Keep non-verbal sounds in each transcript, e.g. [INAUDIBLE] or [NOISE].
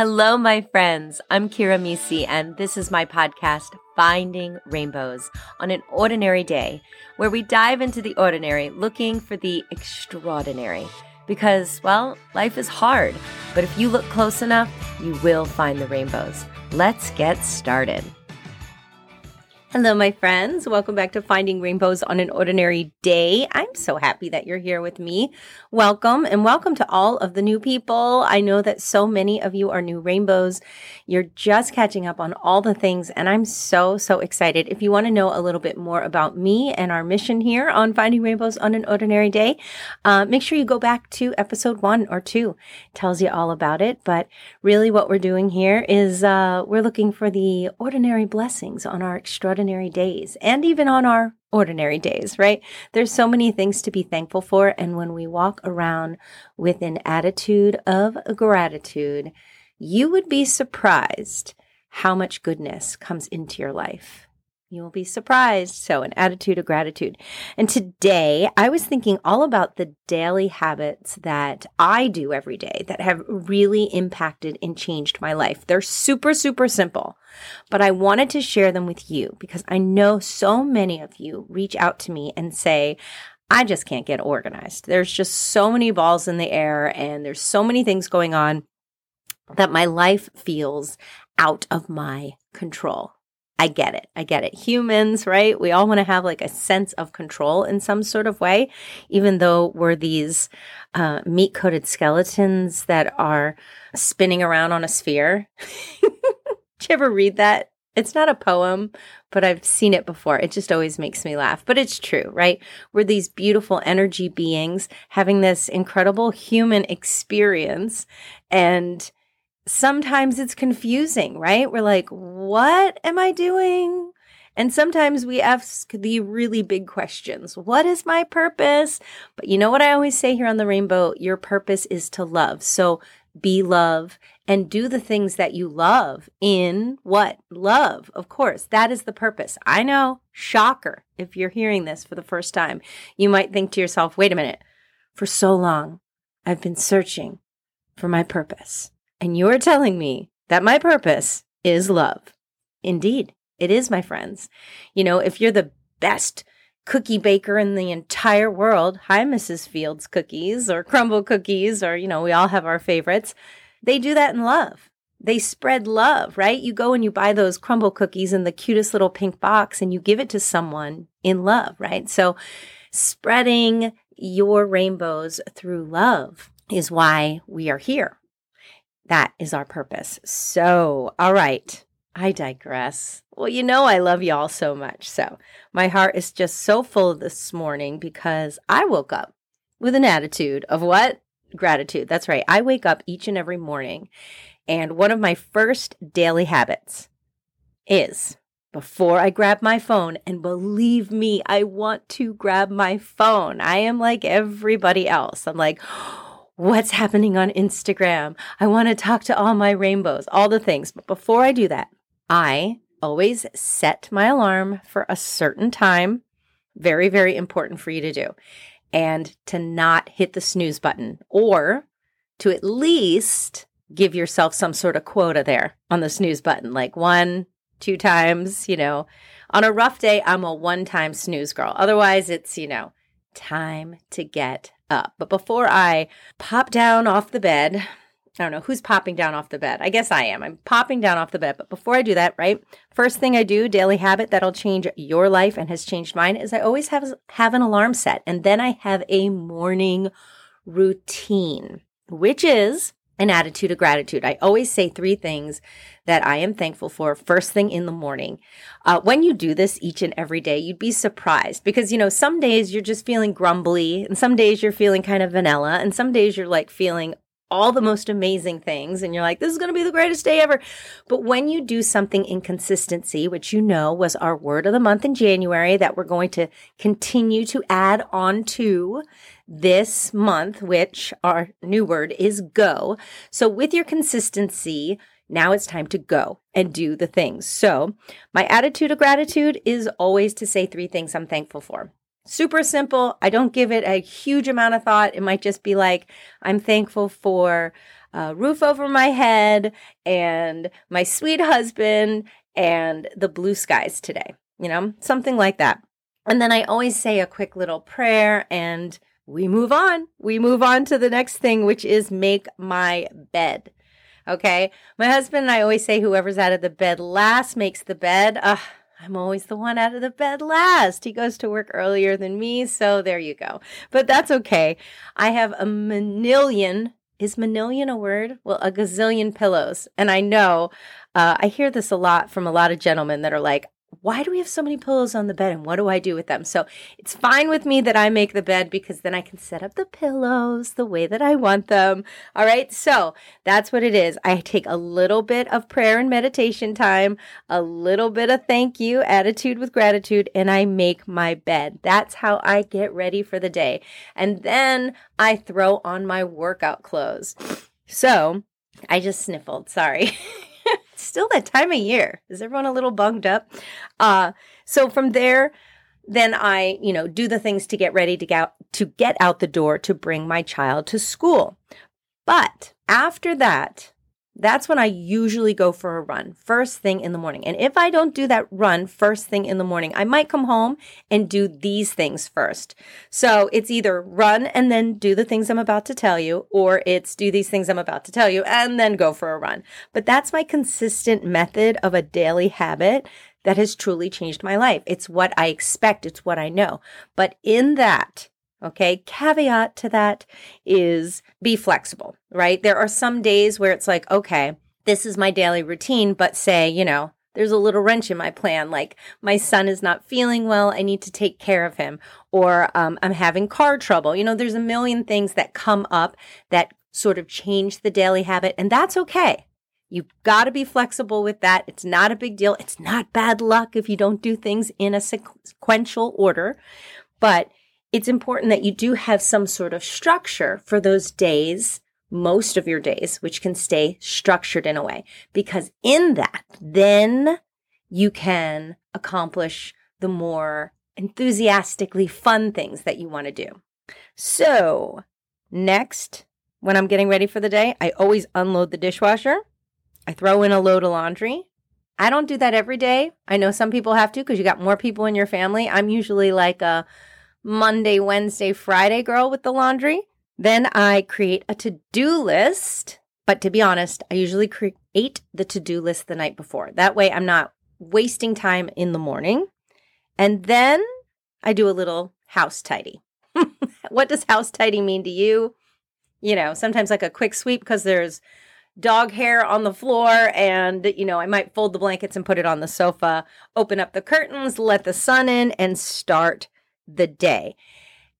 Hello, my friends. I'm Kira Mesi, and this is my podcast, Finding Rainbows on an Ordinary Day, where we dive into the ordinary looking for the extraordinary. Because, well, life is hard, but if you look close enough, you will find the rainbows. Let's get started. Hello, my friends. Welcome back to Finding Rainbows on an Ordinary Day. I'm so happy that you're here with me. Welcome and welcome to all of the new people. I know that so many of you are new rainbows. You're just catching up on all the things, and I'm so, so excited. If you want to know a little bit more about me and our mission here on Finding Rainbows on an Ordinary Day, uh, make sure you go back to episode one or two. It tells you all about it. But really, what we're doing here is uh, we're looking for the ordinary blessings on our extraordinary extraordinary days and even on our ordinary days, right? There's so many things to be thankful for. And when we walk around with an attitude of gratitude, you would be surprised how much goodness comes into your life. You will be surprised. So, an attitude of gratitude. And today I was thinking all about the daily habits that I do every day that have really impacted and changed my life. They're super, super simple, but I wanted to share them with you because I know so many of you reach out to me and say, I just can't get organized. There's just so many balls in the air and there's so many things going on that my life feels out of my control. I get it. I get it. Humans, right? We all want to have like a sense of control in some sort of way, even though we're these uh, meat coated skeletons that are spinning around on a sphere. [LAUGHS] Did you ever read that? It's not a poem, but I've seen it before. It just always makes me laugh. But it's true, right? We're these beautiful energy beings having this incredible human experience. And sometimes it's confusing, right? We're like, what am I doing? And sometimes we ask the really big questions What is my purpose? But you know what I always say here on the rainbow? Your purpose is to love. So be love and do the things that you love in what? Love, of course. That is the purpose. I know, shocker, if you're hearing this for the first time. You might think to yourself, wait a minute, for so long, I've been searching for my purpose. And you're telling me that my purpose is love. Indeed, it is, my friends. You know, if you're the best cookie baker in the entire world, hi, Mrs. Fields cookies or Crumbl cookies, or, you know, we all have our favorites. They do that in love. They spread love, right? You go and you buy those Crumbl cookies in the cutest little pink box and you give it to someone in love, right? So spreading your rainbows through love is why we are here. That is our purpose. So, all right, I digress. Well, you know, I love y'all so much. So, my heart is just so full this morning because I woke up with an attitude of what? Gratitude. That's right. I wake up each and every morning, and one of my first daily habits is before I grab my phone, and believe me, I want to grab my phone. I am like everybody else. I'm like, what's happening on Instagram. I want to talk to all my rainbows, all the things. But before I do that, I always set my alarm for a certain time. Very, very important for you to do. And to not hit the snooze button or to at least give yourself some sort of quota there on the snooze button, like one, two times, you know. On a rough day, I'm a one time snooze girl. Otherwise, it's, you know, time to get up. But before I pop down off the bed, I don't know who's popping down off the bed. I guess I am. I'm popping down off the bed. But before I do that, right? First thing I do, daily habit that'll change your life and has changed mine is I always have have an alarm set and then I have a morning routine, which is an attitude of gratitude. I always say three things that I am thankful for first thing in the morning. Uh, when you do this each and every day, you'd be surprised because, you know, some days you're just feeling grumbly, and some days you're feeling kind of vanilla, and some days you're like feeling all the most amazing things and you're like this is going to be the greatest day ever but when you do something in consistency which you know was our word of the month in January that we're going to continue to add on to this month which our new word is go so with your consistency now it's time to go and do the things. So, my attitude of gratitude is always to say three things I'm thankful for. Super simple. I don't give it a huge amount of thought. It might just be like, I'm thankful for a roof over my head and my sweet husband and the blue skies today, you know, something like that. And then I always say a quick little prayer and we move on. We move on to the next thing, which is make my bed. Okay. My husband and I always say whoever's out of the bed last makes the bed. Ugh, I'm always the one out of the bed last. He goes to work earlier than me, so there you go. But that's okay. I have a manillion. Is manillion a word? Well, a gazillion pillows. And I know uh, I hear this a lot from a lot of gentlemen that are like, why do we have so many pillows on the bed and what do I do with them? So it's fine with me that I make the bed because then I can set up the pillows the way that I want them. All right. So that's what it is. I take a little bit of prayer and meditation time, a little bit of thank you, attitude with gratitude, and I make my bed. That's how I get ready for the day. And then I throw on my workout clothes. So I just sniffled. Sorry. [LAUGHS] still that time of year. Is everyone a little bunged up? Uh, so from there, then I, you know, do the things to get ready to get to get out the door to bring my child to school. But after that, that's when I usually go for a run first thing in the morning. And if I don't do that run first thing in the morning, I might come home and do these things first. So it's either run and then do the things I'm about to tell you, or it's do these things I'm about to tell you and then go for a run. But that's my consistent method of a daily habit that has truly changed my life. It's what I expect. It's what I know. But in that, Okay. Caveat to that is be flexible, right? There are some days where it's like, okay, this is my daily routine, but say, you know, there's a little wrench in my plan. Like my son is not feeling well. I need to take care of him or um, I'm having car trouble. You know, there's a million things that come up that sort of change the daily habit and that's okay. You've got to be flexible with that. It's not a big deal. It's not bad luck if you don't do things in a sequential order, but it's important that you do have some sort of structure for those days, most of your days, which can stay structured in a way. Because in that, then you can accomplish the more enthusiastically fun things that you want to do. So, next, when I'm getting ready for the day, I always unload the dishwasher. I throw in a load of laundry. I don't do that every day. I know some people have to because you got more people in your family. I'm usually like a Monday, Wednesday, Friday girl with the laundry. Then I create a to do list. But to be honest, I usually create the to do list the night before. That way I'm not wasting time in the morning. And then I do a little house tidy. [LAUGHS] what does house tidy mean to you? You know, sometimes like a quick sweep because there's dog hair on the floor and you know i might fold the blankets and put it on the sofa open up the curtains let the sun in and start the day.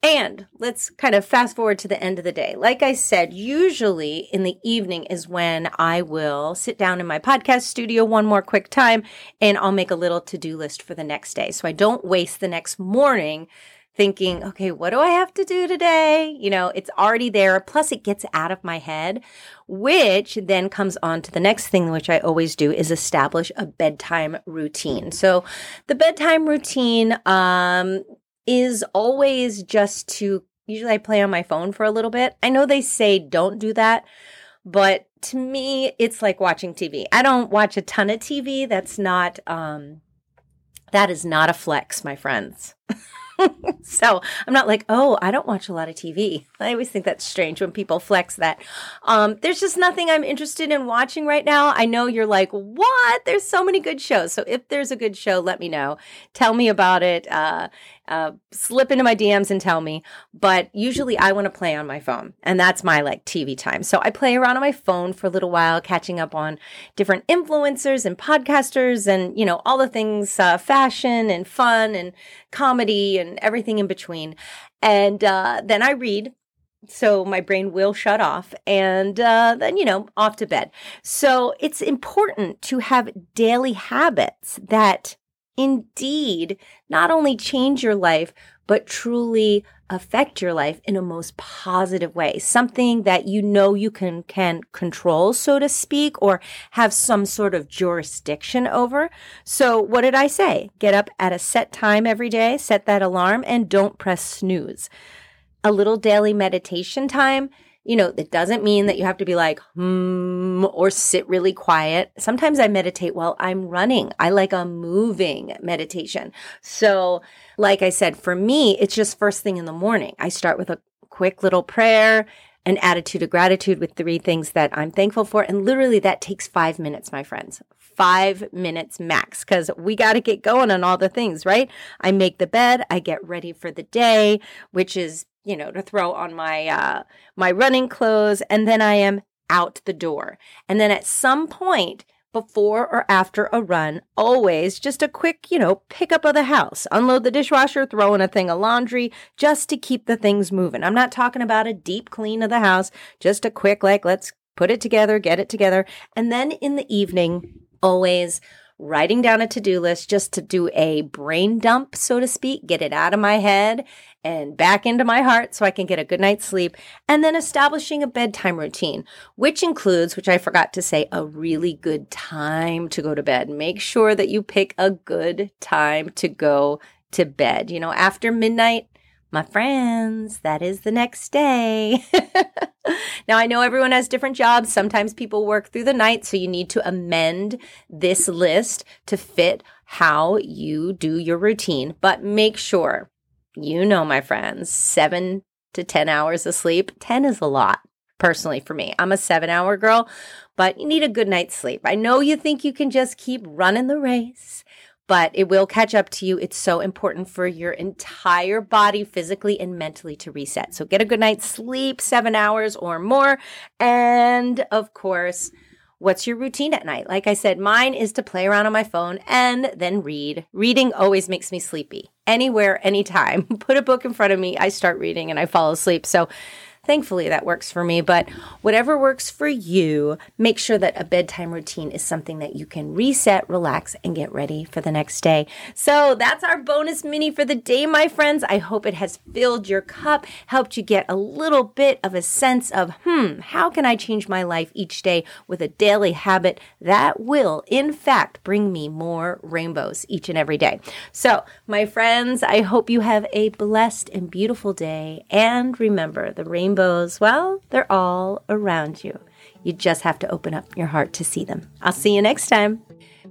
And let's kind of fast forward to the end of the day. Like I said, usually in the evening is when I will sit down in my podcast studio one more quick time and I'll make a little to do list for the next day. So I don't waste the next morning thinking, okay, what do I have to do today? You know, it's already there. Plus, it gets out of my head, which then comes on to the next thing, which I always do is establish a bedtime routine. So the bedtime routine, um, is always just to usually I play on my phone for a little bit. I know they say don't do that, but to me it's like watching TV. I don't watch a ton of TV. That's not um that is not a flex, my friends. [LAUGHS] so I'm not like, oh, I don't watch a lot of TV. I always think that's strange when people flex that. Um, there's just nothing I'm interested in watching right now. I know you're like, what? There's so many good shows. So if there's a good show, let me know. Tell me about it. Uh, uh, slip into my DMs and tell me. But usually I want to play on my phone, and that's my like TV time. So I play around on my phone for a little while, catching up on different influencers and podcasters, and you know all the things, uh, fashion and fun and comedy and everything in between. And uh, then I read so my brain will shut off and uh, then you know off to bed so it's important to have daily habits that indeed not only change your life, but truly affect your life in a most positive way. Something that you know you can, can control, so to speak, or have some sort of jurisdiction over. So what did I say? Get up at a set time every day, set that alarm, and don't press snooze. A little daily meditation time you know, it doesn't mean that you have to be like, hmm, or sit really quiet. Sometimes I meditate while I'm running. I like a moving meditation. So, like I said, for me, it's just first thing in the morning. I start with a quick little prayer, an attitude of gratitude with three things that I'm thankful for. And literally that takes five minutes, my friends. Five minutes max, because we got to get going on all the things, right? I make the bed, I get ready for the day, which is you know, to throw on my uh, my running clothes, and then I am out the door. And then at some point before or after a run, always just a quick, you know, pickup of the house, unload the dishwasher, throw in a thing of laundry just to keep the things moving. I'm not talking about a deep clean of the house, just a quick, like, let's put it together, get it together. And then in the evening, always writing down a to do list just to do a brain dump, so to speak, get it out of my head and back into my heart so I can get a good night's sleep. And then establishing a bedtime routine, which includes, which I forgot to say, a really good time to go to bed. Make sure that you pick a good time to go to bed. You know, after midnight, my friends, that is the next day. [LAUGHS] now, I know everyone has different jobs. Sometimes people work through the night, so you need to amend this list to fit how you do your routine. But make sure, you know, my friends, seven to 10 hours of sleep. 10 is a lot, personally, for me. I'm a seven hour girl, but you need a good night's sleep. I know you think you can just keep running the race but it will catch up to you. It's so important for your entire body, physically and mentally, to reset. So get a good night's sleep, seven hours or more. And of course, what's your routine at night? Like I said, mine is to play around on my phone and then read. Reading always makes me sleepy. Anywhere, anytime. [LAUGHS] Put a book in front of me, I start reading and I fall asleep. So Thankfully, that works for me, but whatever works for you, make sure that a bedtime routine is something that you can reset, relax, and get ready for the next day. So that's our bonus mini for the day, my friends. I hope it has filled your cup, helped you get a little bit of a sense of, hmm, how can I change my life each day with a daily habit that will, in fact, bring me more rainbows each and every day. So, my friends, I hope you have a blessed and beautiful day. And remember, the rainbow rainbows, well, they're all around you. You just have to open up your heart to see them. I'll see you next time.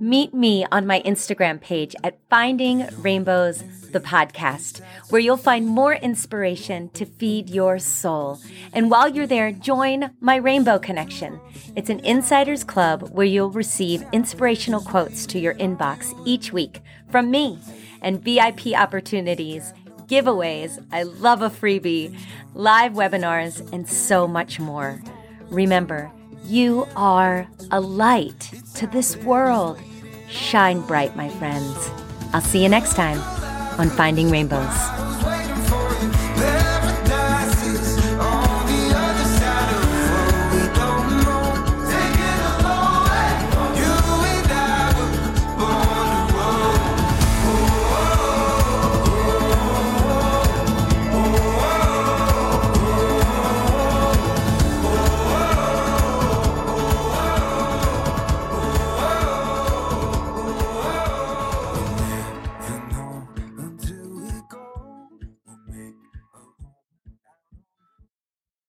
Meet me on my Instagram page at Finding Rainbows, the podcast, where you'll find more inspiration to feed your soul. And while you're there, join my Rainbow Connection. It's an insiders club where you'll receive inspirational quotes to your inbox each week from me and VIP opportunities giveaways, I love a freebie, live webinars, and so much more. Remember, you are a light to this world. Shine bright, my friends. I'll see you next time on Finding Rainbows.